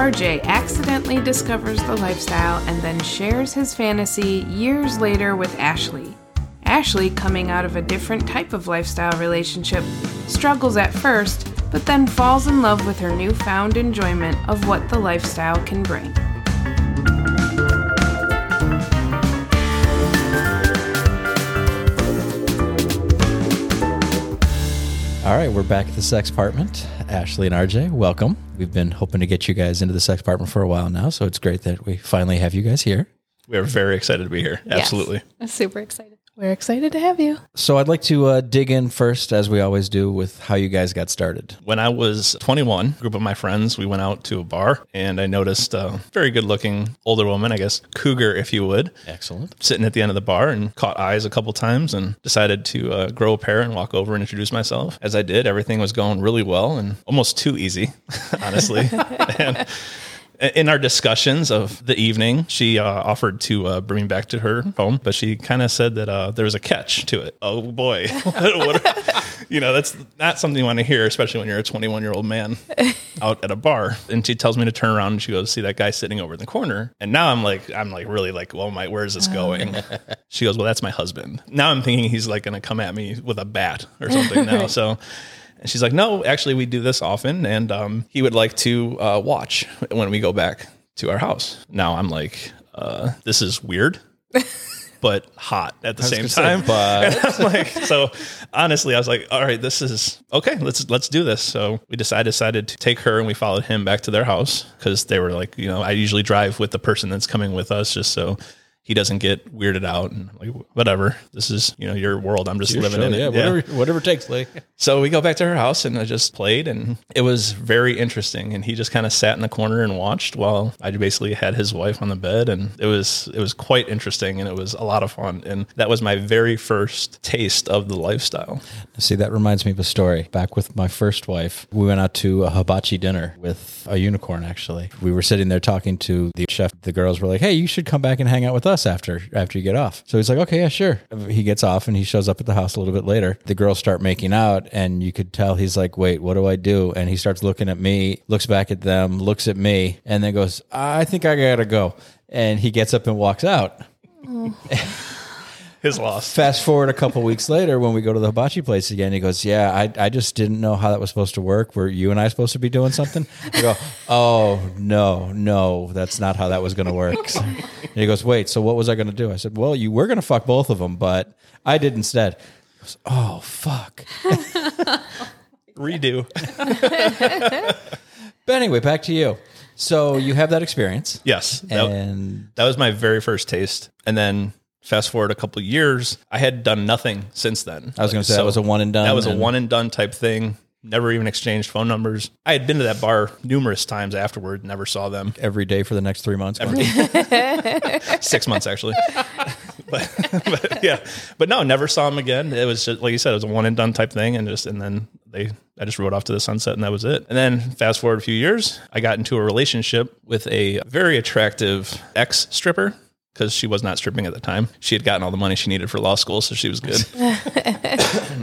RJ accidentally discovers the lifestyle and then shares his fantasy years later with Ashley. Ashley, coming out of a different type of lifestyle relationship, struggles at first, but then falls in love with her newfound enjoyment of what the lifestyle can bring. All right, we're back at the sex apartment. Ashley and RJ, welcome. We've been hoping to get you guys into the sex apartment for a while now, so it's great that we finally have you guys here. We are very excited to be here. Absolutely. I'm super excited. We're excited to have you. So I'd like to uh, dig in first, as we always do, with how you guys got started. When I was 21, a group of my friends, we went out to a bar and I noticed a very good looking older woman, I guess, cougar, if you would, Excellent. sitting at the end of the bar and caught eyes a couple times and decided to uh, grow a pair and walk over and introduce myself. As I did, everything was going really well and almost too easy, honestly. and in our discussions of the evening, she uh, offered to uh, bring me back to her home, but she kind of said that uh, there was a catch to it. Oh boy, you know that's not something you want to hear, especially when you're a 21 year old man out at a bar. And she tells me to turn around and she goes, "See that guy sitting over in the corner?" And now I'm like, I'm like really like, well, my where is this going? she goes, "Well, that's my husband." Now I'm thinking he's like going to come at me with a bat or something now. So. And she's like, no, actually, we do this often. And um, he would like to uh, watch when we go back to our house. Now I'm like, uh, this is weird, but hot at the same say, time. but- I'm like, so honestly, I was like, all right, this is okay. Let's let's do this. So we decided decided to take her and we followed him back to their house because they were like, you know, I usually drive with the person that's coming with us just so he doesn't get weirded out and like whatever. This is you know your world. I'm just living in it. yeah, whatever, whatever it takes. So we go back to her house and I just played and it was very interesting. And he just kind of sat in the corner and watched while I basically had his wife on the bed. And it was, it was quite interesting and it was a lot of fun. And that was my very first taste of the lifestyle. See, that reminds me of a story. Back with my first wife, we went out to a hibachi dinner with a unicorn. Actually, we were sitting there talking to the chef. The girls were like, "Hey, you should come back and hang out with us after after you get off." So he's like, "Okay, yeah, sure." He gets off and he shows up at the house a little bit later. The girls start making out, and you could tell he's like, "Wait, what do I do?" And he starts looking at me, looks back at them, looks at me, and then goes, "I think I gotta go." And he gets up and walks out. Oh. His loss. Fast forward a couple weeks later when we go to the hibachi place again, he goes, Yeah, I, I just didn't know how that was supposed to work. Were you and I supposed to be doing something? I go, Oh, no, no, that's not how that was going to work. and he goes, Wait, so what was I going to do? I said, Well, you were going to fuck both of them, but I did instead. Goes, oh, fuck. Redo. But anyway, back to you. So you have that experience. Yes. That, And that was my very first taste. And then fast forward a couple years, I had done nothing since then. I was going to say that was a one and done. That was a one and done type thing. Never even exchanged phone numbers. I had been to that bar numerous times afterward, never saw them. every day for the next three months. Six months actually. but, but yeah. But no, never saw them again. It was just like you said, it was a one and done type thing and just and then they I just rode off to the sunset and that was it. And then fast forward a few years, I got into a relationship with a very attractive ex stripper. Because she was not stripping at the time. She had gotten all the money she needed for law school, so she was good.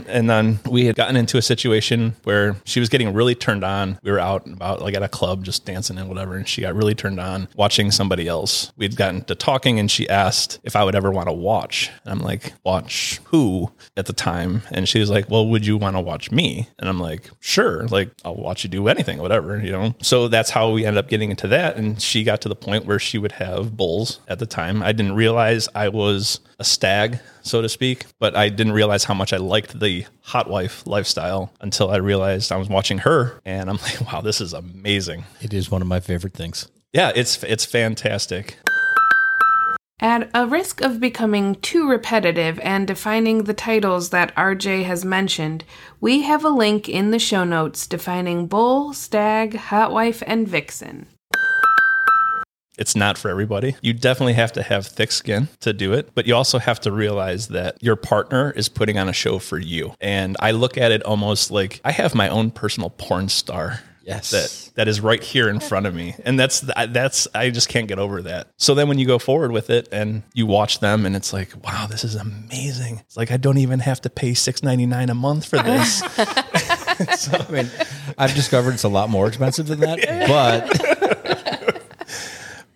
and then we had gotten into a situation where she was getting really turned on. We were out and about, like at a club, just dancing and whatever, and she got really turned on watching somebody else. We'd gotten to talking, and she asked if I would ever want to watch. And I'm like, watch who at the time? And she was like, well, would you want to watch me? And I'm like, sure, like I'll watch you do anything, whatever, you know. So that's how we ended up getting into that. And she got to the point where she would have bulls at the time. I didn't realize I was a stag, so to speak, but I didn't realize how much I liked the hot wife lifestyle until I realized I was watching her and I'm like, wow, this is amazing. it is one of my favorite things. Yeah, it's it's fantastic. At a risk of becoming too repetitive and defining the titles that RJ has mentioned, we have a link in the show notes defining bull, stag, hot wife, and vixen. It's not for everybody. You definitely have to have thick skin to do it, but you also have to realize that your partner is putting on a show for you. And I look at it almost like I have my own personal porn star Yes. that that is right here in front of me and that's that's i just can't get over that so then when you go forward with it and you watch them and it's like wow this is amazing it's like i don't even have to pay 6.99 a month for this I mean, I've discovered it's a lot more expensive than that, but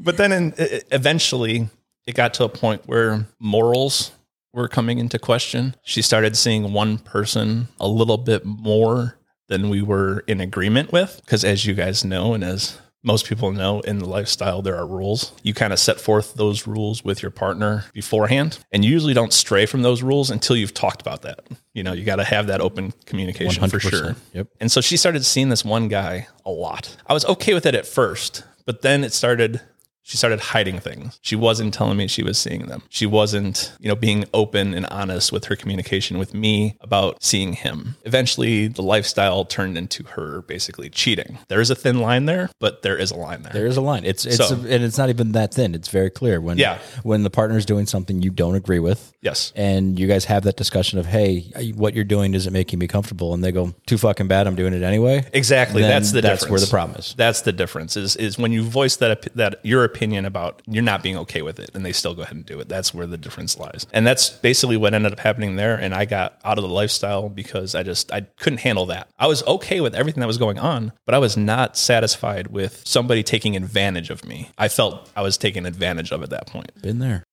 but then in, eventually it got to a point where morals were coming into question she started seeing one person a little bit more than we were in agreement with because as you guys know and as most people know in the lifestyle there are rules you kind of set forth those rules with your partner beforehand and you usually don't stray from those rules until you've talked about that you know you got to have that open communication for 100%. sure Yep. and so she started seeing this one guy a lot. I was okay with it at first, but then it started she started hiding things. She wasn't telling me she was seeing them. She wasn't, you know, being open and honest with her communication with me about seeing him. Eventually, the lifestyle turned into her basically cheating. There is a thin line there, but there is a line there. there is a line. It's it's So- and it's not even that thin. It's very clear when Yeah. when the partner's doing something you don't agree with. Yes. And you guys have that discussion of, hey, what you're doing isn't making me comfortable, and they go, too fucking bad. I'm doing it anyway. Exactly. That's the difference. that's difference. where the problem is. That's the difference is is when you voice that that your opinion about you're not being okay with it and they still go ahead and do it. That's where the difference lies. And that's basically what ended up happening there and I got out of the lifestyle because I just I couldn't handle that. I was okay with everything that was going on, but I was not satisfied with somebody taking advantage of me. I felt I was taken advantage of at that point. Been there.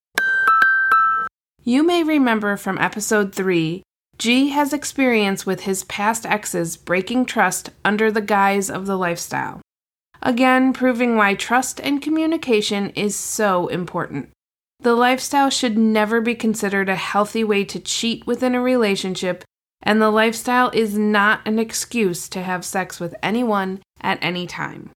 You may remember from episode 3, G has experience with his past exes breaking trust under the guise of the lifestyle. Again, proving why trust and communication is so important. The lifestyle should never be considered a healthy way to cheat within a relationship, and the lifestyle is not an excuse to have sex with anyone at any time.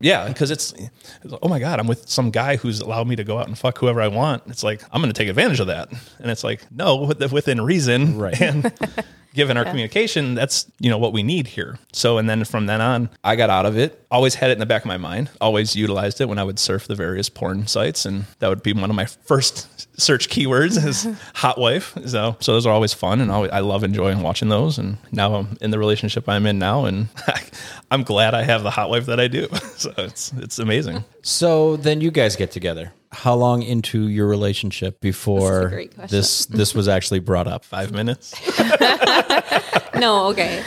Yeah, because it's, it's oh my god, I'm with some guy who's allowed me to go out and fuck whoever I want. It's like I'm going to take advantage of that, and it's like no, with- within reason, Right. And given our communication, that's you know what we need here. So, and then from then on, I got out of it. Always had it in the back of my mind. Always utilized it when I would surf the various porn sites, and that would be one of my first search keywords is hot wife. So, so those are always fun, and always, I love enjoying watching those. And now I'm in the relationship I'm in now, and I'm glad I have the hot wife that I do. So it's it's amazing. So then you guys get together. How long into your relationship before question. this this was actually brought up? Five minutes. No, okay.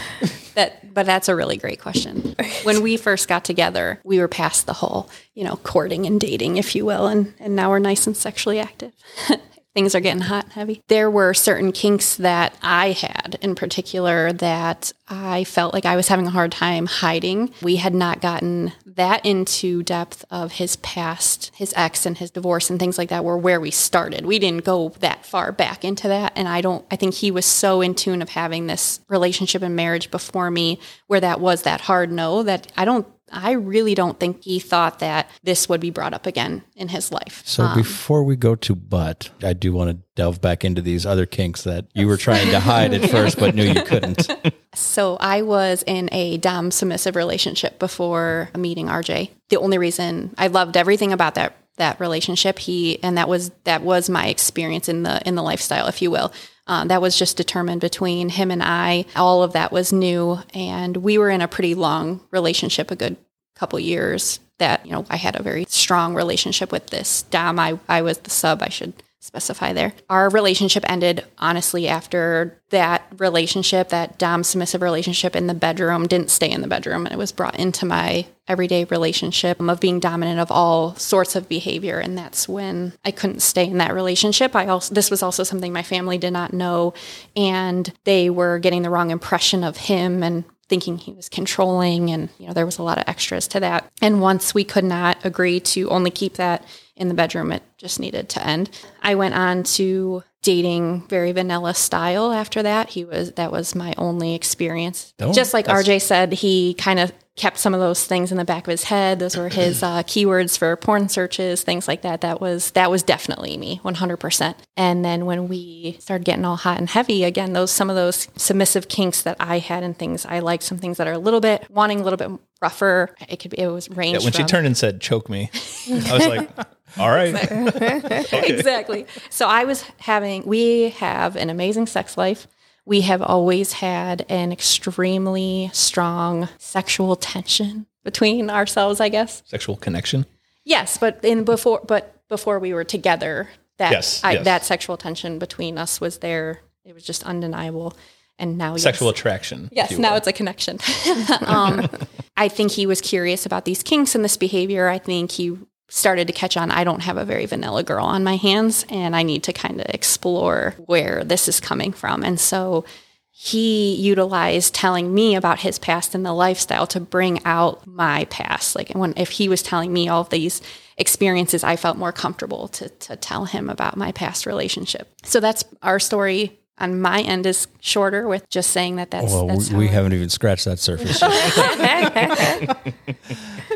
That but that's a really great question. When we first got together, we were past the whole, you know, courting and dating, if you will, and and now we're nice and sexually active. Things are getting hot and heavy. There were certain kinks that I had in particular that I felt like I was having a hard time hiding. We had not gotten that into depth of his past, his ex and his divorce and things like that were where we started. We didn't go that far back into that. And I don't, I think he was so in tune of having this relationship and marriage before me where that was that hard no that I don't, I really don't think he thought that this would be brought up again in his life. So um, before we go to butt, I do want to delve back into these other kinks that you were trying to hide at first, but knew you couldn't. So I was in a dom submissive relationship before meeting RJ. The only reason I loved everything about that that relationship, he and that was that was my experience in the in the lifestyle, if you will. Um, that was just determined between him and I. All of that was new, and we were in a pretty long relationship, a good couple years. That you know, I had a very strong relationship with this dom. I I was the sub. I should specify there. Our relationship ended honestly after that relationship, that dom submissive relationship in the bedroom didn't stay in the bedroom. And it was brought into my everyday relationship of being dominant of all sorts of behavior and that's when I couldn't stay in that relationship. I also this was also something my family did not know and they were getting the wrong impression of him and thinking he was controlling and you know there was a lot of extras to that. And once we could not agree to only keep that in the bedroom, it just needed to end. I went on to dating very vanilla style after that. He was that was my only experience. Don't- Just like RJ said, he kind of kept some of those things in the back of his head. Those were his uh, keywords for porn searches, things like that. That was that was definitely me, one hundred percent. And then when we started getting all hot and heavy again, those some of those submissive kinks that I had and things I liked, some things that are a little bit wanting a little bit rougher. It could be it was range. Yeah, when she turned and said, choke me, I was like, all right. exactly. So I was having, we have an amazing sex life. We have always had an extremely strong sexual tension between ourselves, I guess. Sexual connection. Yes, but in before, but before we were together, that Yes, I, yes. that sexual tension between us was there. It was just undeniable. And now, yes. Sexual attraction. Yes, now will. it's a connection. um, I think he was curious about these kinks and this behavior. I think he started to catch on I don't have a very vanilla girl on my hands and I need to kind of explore where this is coming from. And so he utilized telling me about his past and the lifestyle to bring out my past. Like when if he was telling me all of these experiences, I felt more comfortable to to tell him about my past relationship. So that's our story on my end is shorter with just saying that that's, Well, that's we, we haven't even scratched that surface.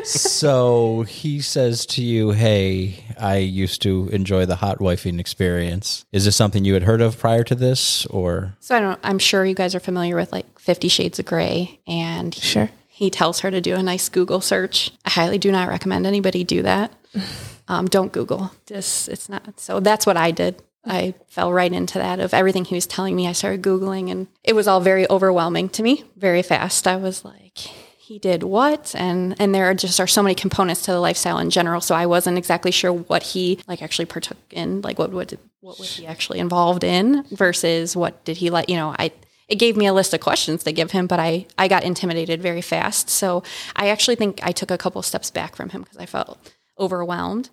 so he says to you, "Hey, I used to enjoy the hot wifing experience. Is this something you had heard of prior to this, or So I don't. I'm sure you guys are familiar with like Fifty Shades of Grey, and sure he tells her to do a nice Google search. I highly do not recommend anybody do that. Um, don't Google. Just it's not. So that's what I did. I fell right into that of everything he was telling me. I started Googling, and it was all very overwhelming to me. Very fast. I was like, he did what and and there are just are so many components to the lifestyle in general so i wasn't exactly sure what he like actually partook in like what would what was he actually involved in versus what did he let you know i it gave me a list of questions to give him but i i got intimidated very fast so i actually think i took a couple steps back from him because i felt overwhelmed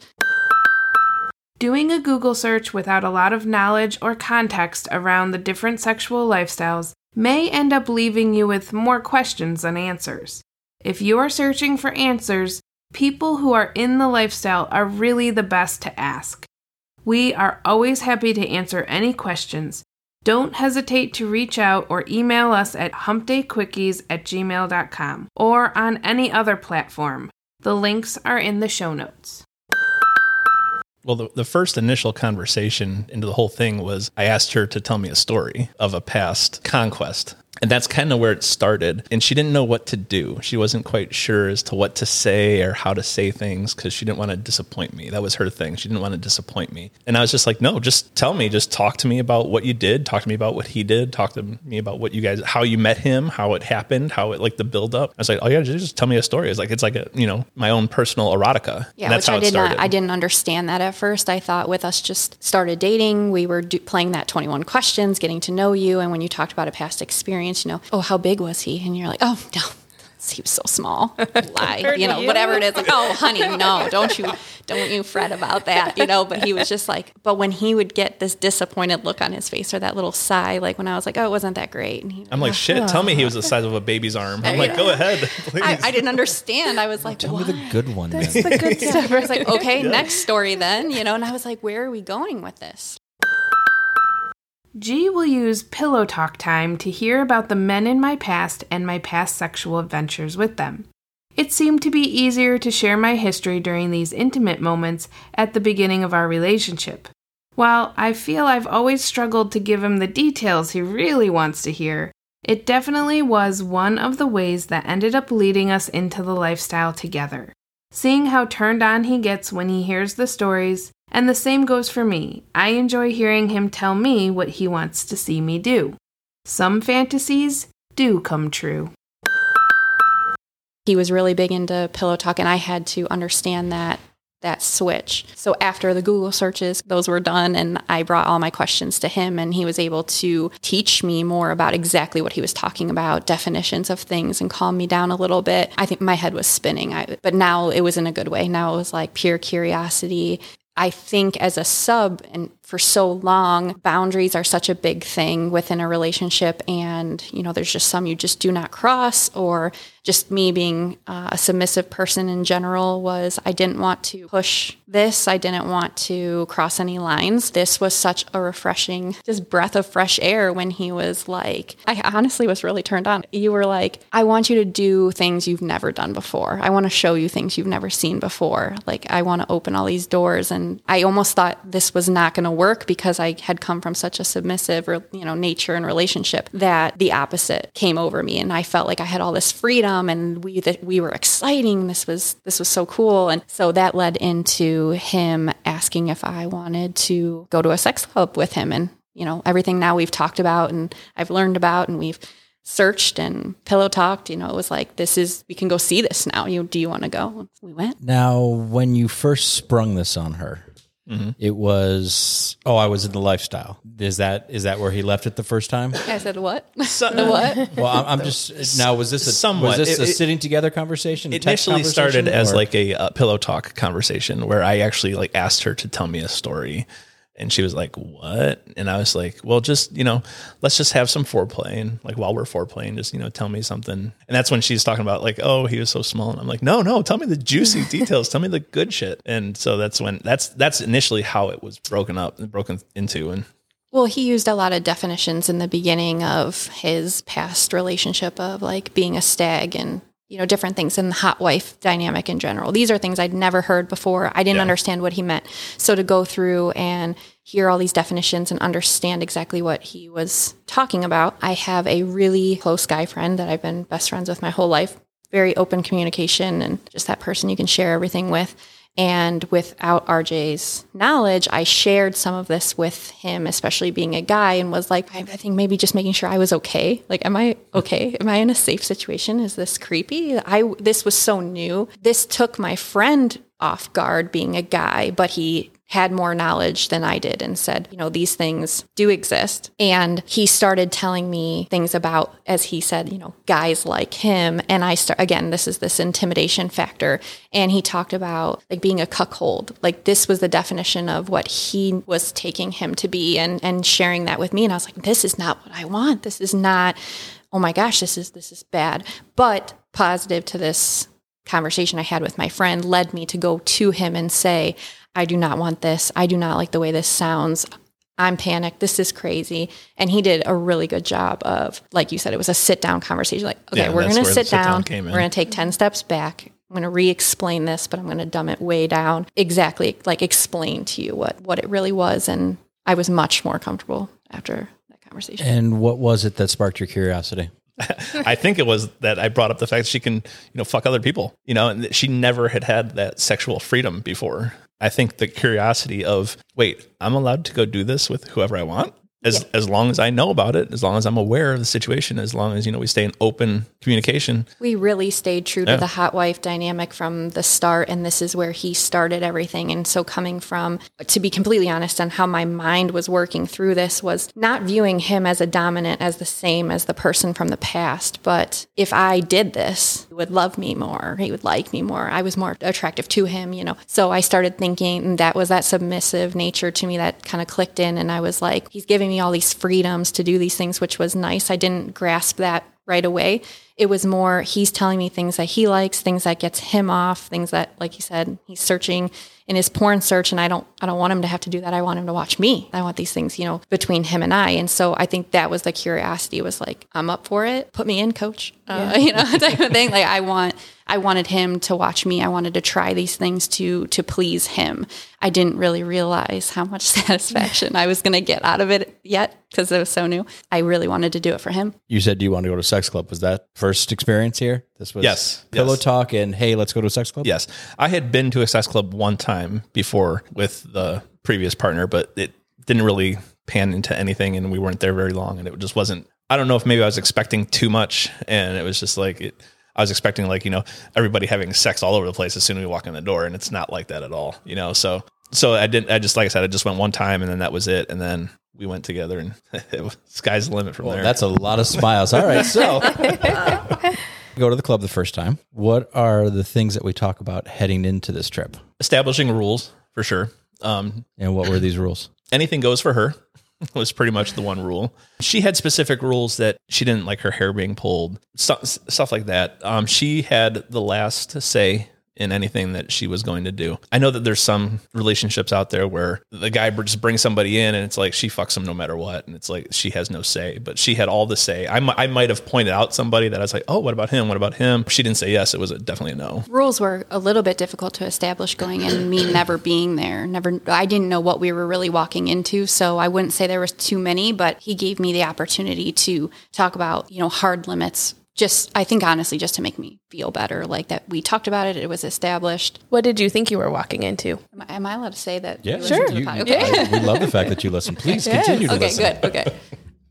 Doing a Google search without a lot of knowledge or context around the different sexual lifestyles may end up leaving you with more questions than answers. If you are searching for answers, people who are in the lifestyle are really the best to ask. We are always happy to answer any questions. Don't hesitate to reach out or email us at humpdayquickies at gmail.com or on any other platform. The links are in the show notes. Well, the, the first initial conversation into the whole thing was I asked her to tell me a story of a past conquest. And that's kind of where it started. And she didn't know what to do. She wasn't quite sure as to what to say or how to say things because she didn't want to disappoint me. That was her thing. She didn't want to disappoint me. And I was just like, no, just tell me. Just talk to me about what you did. Talk to me about what he did. Talk to me about what you guys, how you met him, how it happened, how it like the build up. I was like, oh yeah, just, just tell me a story. It's like, it's like a, you know, my own personal erotica. Yeah, And that's which how I it did not. I didn't understand that at first. I thought with us just started dating, we were do, playing that Twenty One Questions, getting to know you, and when you talked about a past experience, you know, oh, how big was he? And you're like, oh no, he was so small. Lie, you know, whatever it is. Like, oh, honey, no, don't you, don't you fret about that, you know. But he was just like, but when he would get this disappointed look on his face or that little sigh, like when I was like, oh, it wasn't that great, and he, I'm like, shit, tell me he was the size of a baby's arm. I'm like, go ahead. I, I didn't understand. I was like, tell what? me the good one? then. The good stuff. I was like, okay, next story then, you know, and I was like, where are we going with this? G will use pillow talk time to hear about the men in my past and my past sexual adventures with them. It seemed to be easier to share my history during these intimate moments at the beginning of our relationship. While I feel I've always struggled to give him the details he really wants to hear, it definitely was one of the ways that ended up leading us into the lifestyle together. Seeing how turned on he gets when he hears the stories, and the same goes for me. I enjoy hearing him tell me what he wants to see me do. Some fantasies do come true. He was really big into pillow talk, and I had to understand that that switch. So after the Google searches, those were done, and I brought all my questions to him, and he was able to teach me more about exactly what he was talking about, definitions of things, and calm me down a little bit. I think my head was spinning, I, but now it was in a good way. Now it was like pure curiosity. I think as a sub and for so long, boundaries are such a big thing within a relationship. And, you know, there's just some you just do not cross, or just me being uh, a submissive person in general was I didn't want to push this. I didn't want to cross any lines. This was such a refreshing, just breath of fresh air when he was like, I honestly was really turned on. You were like, I want you to do things you've never done before. I want to show you things you've never seen before. Like, I want to open all these doors. And I almost thought this was not going to work because I had come from such a submissive, you know, nature and relationship that the opposite came over me. And I felt like I had all this freedom and we that we were exciting. This was this was so cool, and so that led into him asking if I wanted to go to a sex club with him, and you know everything now we've talked about and I've learned about and we've searched and pillow talked you know it was like this is we can go see this now. You do you want to go? We went. Now when you first sprung this on her Mm-hmm. It was oh, I was in the lifestyle. Is that is that where he left it the first time? I said what? So, what? Well, I'm, I'm, just now. Was this a somewhat? Was this it, a sitting together conversation? It initially conversation, started as like a, a pillow talk conversation where I actually like asked her to tell me a story and she was like, "What?" And I was like, "Well, just you know, let's just have some foreplay, and like while we're foreplaying, just you know, tell me something." And that's when she's talking about like, "Oh, he was so small," and I'm like, "No, no, tell me the juicy details, tell me the good shit." And so that's when that's that's initially how it was broken up and broken into, and well, he used a lot of definitions in the beginning of his past relationship of like being a stag and you know different things in the hot wife dynamic in general. These are things i'd never heard before. I didn't yeah. understand what he meant. So to go through and hear all these definitions and understand exactly what he was talking about i have a really close guy friend that i've been best friends with my whole life. Very open communication and just that person you can share everything with and without RJ's knowledge, I shared some of this with him, especially being a guy, and was like, I think maybe just making sure I was okay. Like, am I okay? Am I in a safe situation? Is this creepy? I this was so new. This took my friend off guard being a guy, but he had more knowledge than I did and said, you know, these things do exist. And he started telling me things about, as he said, you know, guys like him. And I start, again, this is this intimidation factor. And he talked about like being a cuckold. Like this was the definition of what he was taking him to be and, and sharing that with me. And I was like, this is not what I want. This is not, oh my gosh, this is, this is bad. But positive to this conversation I had with my friend led me to go to him and say, I do not want this. I do not like the way this sounds. I'm panicked. This is crazy. And he did a really good job of, like you said, it was a sit down conversation. Like, okay, yeah, we're going to sit down. We're going to take 10 steps back. I'm going to re-explain this, but I'm going to dumb it way down. Exactly, like explain to you what what it really was, and I was much more comfortable after that conversation. And what was it that sparked your curiosity? I think it was that I brought up the fact that she can, you know, fuck other people, you know, and she never had had that sexual freedom before. I think the curiosity of, wait, I'm allowed to go do this with whoever I want as yeah. as long as I know about it, as long as I'm aware of the situation, as long as you know we stay in open communication. We really stayed true to the hot wife dynamic from the start, and this is where he started everything. And so, coming from, to be completely honest, on how my mind was working through this was not viewing him as a dominant, as the same as the person from the past, but if I did this, he would love me more, he would like me more. I was more attractive to him, you know. So I started thinking that was that submissive nature to me that kind of clicked in, and I was like, he's giving me all these freedoms to do these things, which was nice. I didn't grasp that right away. It was more he's telling me things that he likes, things that gets him off, things that like he said, he's searching in his porn search and I don't I don't want him to have to do that. I want him to watch me. I want these things, you know, between him and I. And so I think that was the curiosity was like, I'm up for it. Put me in, coach. Uh, you know, type of thing. Like I want I wanted him to watch me. I wanted to try these things to to please him. I didn't really realize how much satisfaction I was going to get out of it yet because it was so new. I really wanted to do it for him. You said do you wanted to go to a sex club. Was that first experience here? This was yes, pillow yes. talk and hey, let's go to a sex club. Yes, I had been to a sex club one time before with the previous partner, but it didn't really pan into anything, and we weren't there very long, and it just wasn't. I don't know if maybe I was expecting too much, and it was just like it I was expecting like, you know, everybody having sex all over the place as soon as we walk in the door. And it's not like that at all, you know? So, so I didn't, I just, like I said, I just went one time and then that was it. And then we went together and it was, sky's the limit from well, there. That's a lot of smiles. All right. So go to the club the first time. What are the things that we talk about heading into this trip? Establishing rules for sure. Um, and what were these rules? anything goes for her was pretty much the one rule. She had specific rules that she didn't like her hair being pulled, stuff, stuff like that. Um, she had the last say in anything that she was going to do. I know that there's some relationships out there where the guy just brings somebody in and it's like she fucks him no matter what. And it's like she has no say, but she had all the say. I, m- I might have pointed out somebody that I was like, oh, what about him? What about him? She didn't say yes. It was a, definitely a no. Rules were a little bit difficult to establish going in, me never being there. Never, I didn't know what we were really walking into, so I wouldn't say there was too many. But he gave me the opportunity to talk about, you know, hard limits just I think honestly just to make me feel better, like that we talked about it, it was established. What did you think you were walking into? Am I, am I allowed to say that? Yeah, Sure. You- okay. I- we love the fact that you listen. Please continue to okay, listen. good. Okay.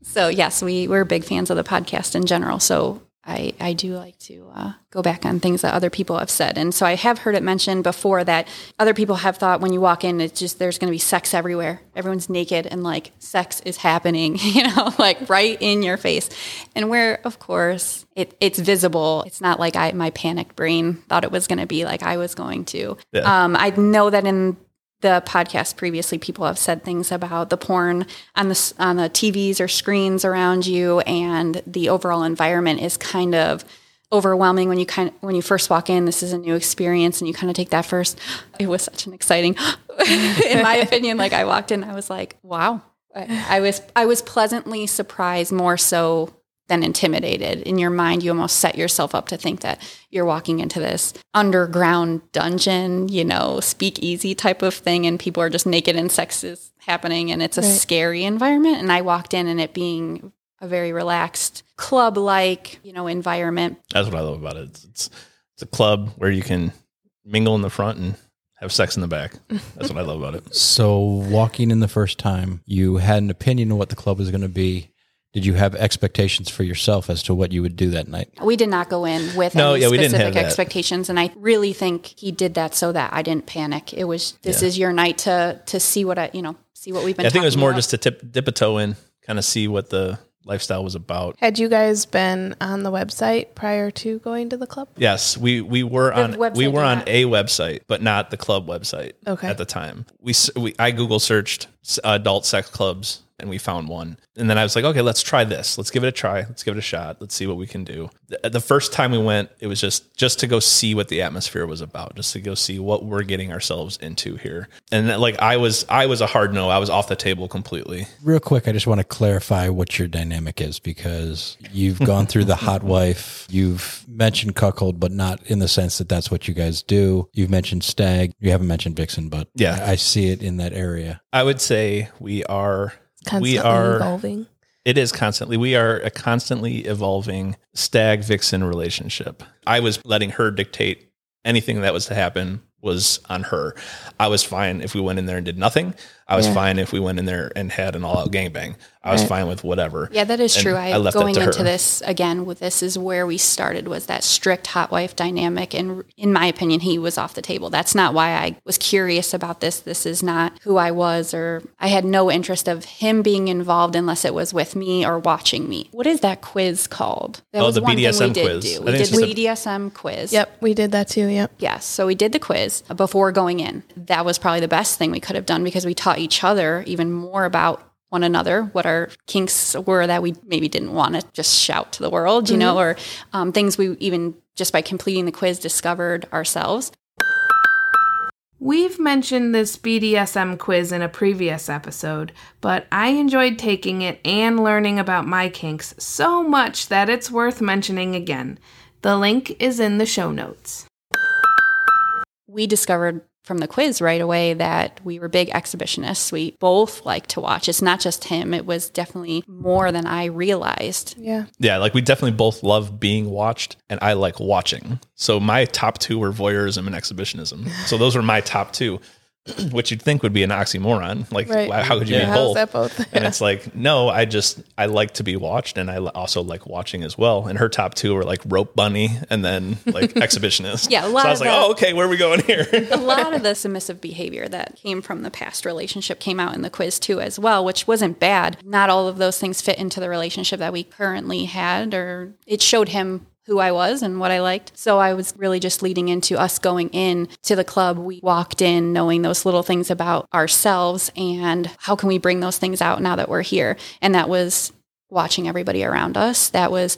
So yes, we we're big fans of the podcast in general. So I I do like to uh, go back on things that other people have said, and so I have heard it mentioned before that other people have thought when you walk in, it's just there's going to be sex everywhere. Everyone's naked and like sex is happening, you know, like right in your face, and where of course it, it's visible. It's not like I my panicked brain thought it was going to be like I was going to. Yeah. Um, I know that in the podcast previously people have said things about the porn on the on the TVs or screens around you and the overall environment is kind of overwhelming when you kind of, when you first walk in this is a new experience and you kind of take that first. It was such an exciting in my opinion like I walked in I was like wow. I, I was I was pleasantly surprised more so than intimidated. In your mind, you almost set yourself up to think that you're walking into this underground dungeon, you know, speakeasy type of thing, and people are just naked and sex is happening, and it's a scary environment. And I walked in, and it being a very relaxed club like, you know, environment. That's what I love about it. It's, it's, it's a club where you can mingle in the front and have sex in the back. That's what I love about it. So, walking in the first time, you had an opinion of what the club was going to be. Did you have expectations for yourself as to what you would do that night? We did not go in with No, any yeah, we didn't specific have that. expectations, and I really think he did that so that I didn't panic. It was this Yeah. is your night to to see what I you know see what we've been. I think it was more about. just to tip, dip a toe in, kind of see what the lifestyle was about. Had you guys been on the website prior to going to the club? Yes, we we were on we were on not- a website, but not the club website. Okay. At the time, we we I Google searched adult sex clubs and we found one, and then I was like, okay, let's try this. Let's give it a try. Let's give it a shot. Let's see what we can do. The, first time we went, it was just just to go see what the atmosphere was about, just to go see what we're getting ourselves into here. And that, like I was I was a hard no. I was off the table completely. Real quick, I just want to clarify what your dynamic is because you've gone through the hot wife. You've mentioned cuckold, but not in the sense that that's what you guys do. You've mentioned stag. You haven't mentioned vixen, but Yeah. I see it in that area. I would say we are Constantly we are evolving. It is constantly. We are a constantly evolving stag vixen relationship. I was letting her dictate anything that was to happen was on her. I was fine if we went in there and did nothing. I was Yeah. fine if we went in there and had an all out gangbang. I was Right. fine with whatever. Yeah, that is And true. I, I left going into her. this again with this is where we started was that strict hot wife dynamic and in my opinion he was off the table. That's not why I was curious about this. This is not who I was or I had no interest of him being involved unless it was with me or watching me. What is that quiz called? That Oh, was the one thing BDSM we did quiz. do. We did it's just a- BDSM quiz. Yep, we did that too. Yep. Yes. So we did the quiz before going in. That was probably the best thing we could have done because we taught each other even more about one another, what our kinks were that we maybe didn't want to just shout to the world, you know, or um, things we even just by completing the quiz discovered ourselves. We've mentioned this BDSM quiz in a previous episode, but I enjoyed taking it and learning about my kinks so much that it's worth mentioning again. The link is in the show notes. We discovered from the quiz right away that we were big exhibitionists. We both like to watch. It's not just him, it was definitely more than I realized. Yeah. Yeah, like we definitely both love being watched and I like watching. So my top two were voyeurism and exhibitionism. So those were my top two, which you'd think would be an oxymoron. Like, Right. how could you Yeah, be both? both? And it's like, no, I just I like to be watched, and I also like watching as well. And her top two were like rope bunny, and then like exhibitionist. Yeah, a lot so I was like, the- oh, okay, where are we going here? a lot of the submissive behavior that came from the past relationship came out in the quiz too as well which wasn't bad not all of those things fit into the relationship that we currently had or it showed him who I was and what I liked. So I was really just leading into us going in to the club. We walked in knowing those little things about ourselves and how can we bring those things out now that we're here. And that was watching everybody around us. That was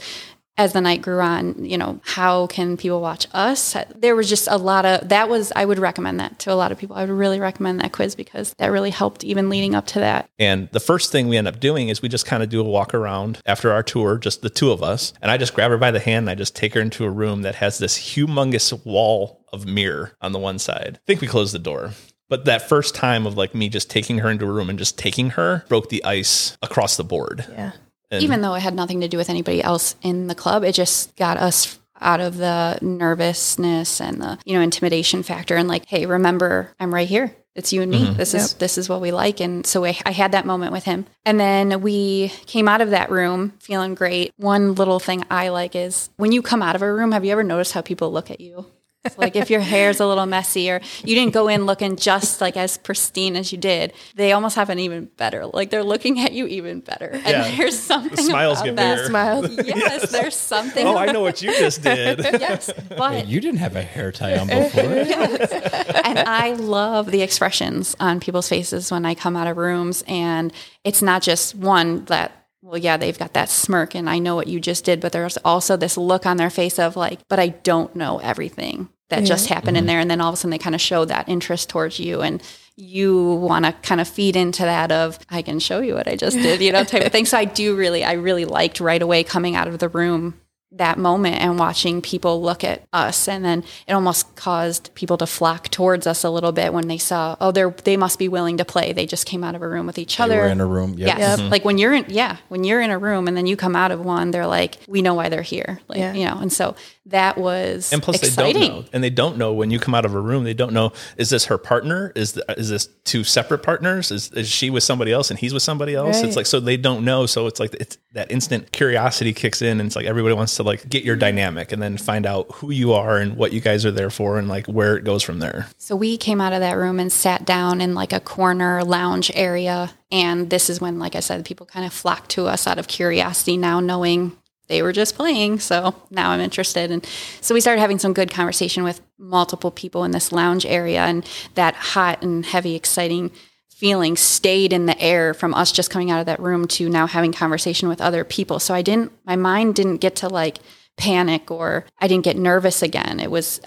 as the night grew on, you know, how can people watch us? There was just a lot of that was I would recommend that to a lot of people. I would really recommend that quiz because that really helped even leading up to that. And the first thing we end up doing is we just kind of do a walk around after our tour, just the two of us. And I just grab her by the hand and I just take her into a room that has this humongous wall of mirror on the one side. I think we closed the door. But that first time of like me just taking her into a room and just taking her broke the ice across the board. Yeah. And even though it had nothing to do with anybody else in the club, it just got us out of the nervousness and the you know intimidation factor and like hey remember i'm right here. It's you and me. Mm-hmm. This is this is what we like. And so I, I had that moment with him. And then we came out of that room feeling great. One little thing i like is when you come out of a room have you ever noticed how people look at you? So, like if your hair's a little messy or you didn't go in looking just like as pristine as you did, they almost have an even better. Like they're looking at you even better. And Yeah. there's something The smiles about get that. bigger. Smile. Yes, there's something. Oh, I know what you just did. Yes, but You didn't have a hair tie on before. and I love the expressions on people's faces when I come out of rooms, and it's not just one that. Well, yeah, they've got that smirk, and I know what you just did, but there's also this look on their face of like, but I don't know everything that just happened in mm-hmm. there. And then all of a sudden they kind of show that interest towards you, and you want to kind of feed into that of, I can show you what I just did, you know, type of thing. So I do really, I really liked right away coming out of the room that moment and watching people look at us and then it almost caused people to flock towards us a little bit when they saw oh they're they must be willing to play they just came out of a room with each They other were in a room. Yep. Yes. Like when you're in, yeah, when you're in a room and then you come out of one, they're like, we know why they're here. Like, Yeah. you know, and so that was And plus, exciting. they don't know, and they don't know when you come out of a room. They don't know is this her partner? Is the, is this two separate partners? Is, is she with somebody else and he's with somebody else? Right. It's like so they don't know. So it's like it's that instant curiosity kicks in, and it's like everybody wants to like get your mm-hmm. dynamic and then find out who you are and what you guys are there for, and like where it goes from there. So we came out of that room and sat down in like a corner lounge area. And this is when, like I said, people kind of flocked to us out of curiosity now knowing they were just playing. So now I'm interested. And so we started having some good conversation with multiple people in this lounge area. And that hot and heavy, exciting feeling stayed in the air from us just coming out of that room to now having conversation with other people. So I didn't, my mind didn't get to like panic or I didn't get nervous again. It was,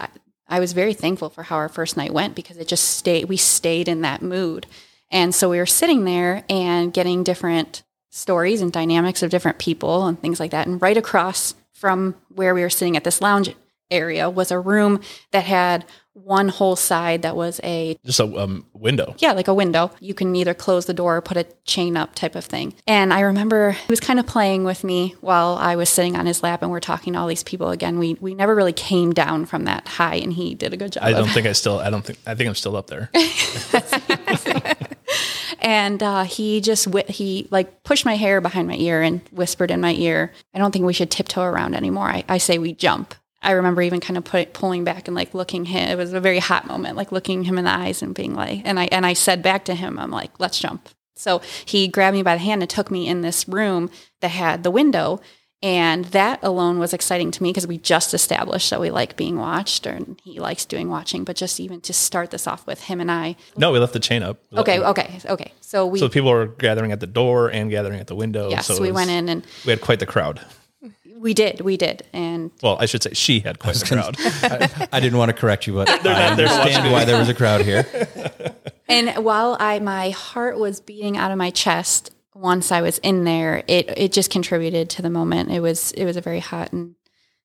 I, was very thankful for how our first night went because it just stayed, we stayed in that mood. And so we were sitting there and getting different stories and dynamics of different people and things like that. And right across from where we were sitting at this lounge area was a room that had one whole side that was a Just a um, window. yeah, like a window. You can either close the door or put a chain up type of thing. And I remember he was kind of playing with me while I was sitting on his lap and we're talking to all these people again. We we never really came down from that high and he did a good job. I don't think I still. I don't think. I think I'm still up there. and uh, he just he like pushed my hair behind my ear and whispered in my ear, "I don't think we should tiptoe around anymore. I, I say we jump." I remember even kind of put, pulling back and like looking him. It was a very hot moment, like looking him in the eyes and being like, and I and I said back to him, "I'm like, let's jump." So he grabbed me by the hand and took me in this room that had the window. And that alone was exciting to me because we just established that we like being watched and he likes doing watching. But just even to start this off with him and I. No, we left the chain up. Okay, okay, okay. So we So people were gathering at the door and gathering at the window. Yes, so we was- went in and We had quite the crowd. We did, we did, and Well, I should say she had quite the crowd. I, I didn't want to correct you, but I not there understand why there was a crowd here. and while I my heart was beating out of my chest once I was in there, it it just contributed to the moment. It was it was a very hot and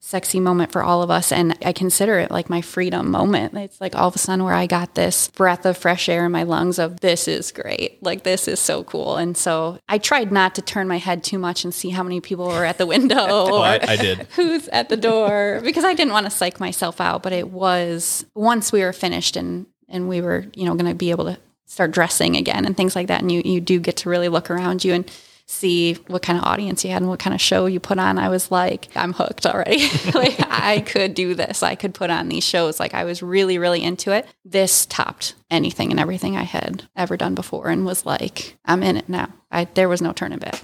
sexy moment for all of us, and I consider it like my freedom moment. It's like all of a sudden where I got this breath of fresh air in my lungs of this is great, like this is so cool, and so I tried not to turn my head too much and see how many people were at the window. Oh, I, I did. who's at the door because I didn't want to psych myself out. But it was once we were finished and and we were you know going to be able to start dressing again and things like that, and you you do get to really look around you and see what kind of audience you had and what kind of show you put on, I was like, I'm hooked already. like, I could do this. I could put on these shows. Like, I was really, really into it. This topped anything and everything I had ever done before and was like, I'm in it now. I, there was no turning back.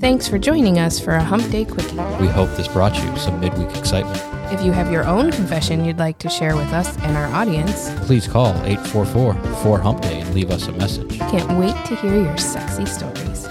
Thanks for joining us for a Hump Day Quickie. We hope this brought you some midweek excitement. If you have your own confession you'd like to share with us and our audience, Please call 844 4 Hump Day and leave us a message. can't wait to hear your sexy stories.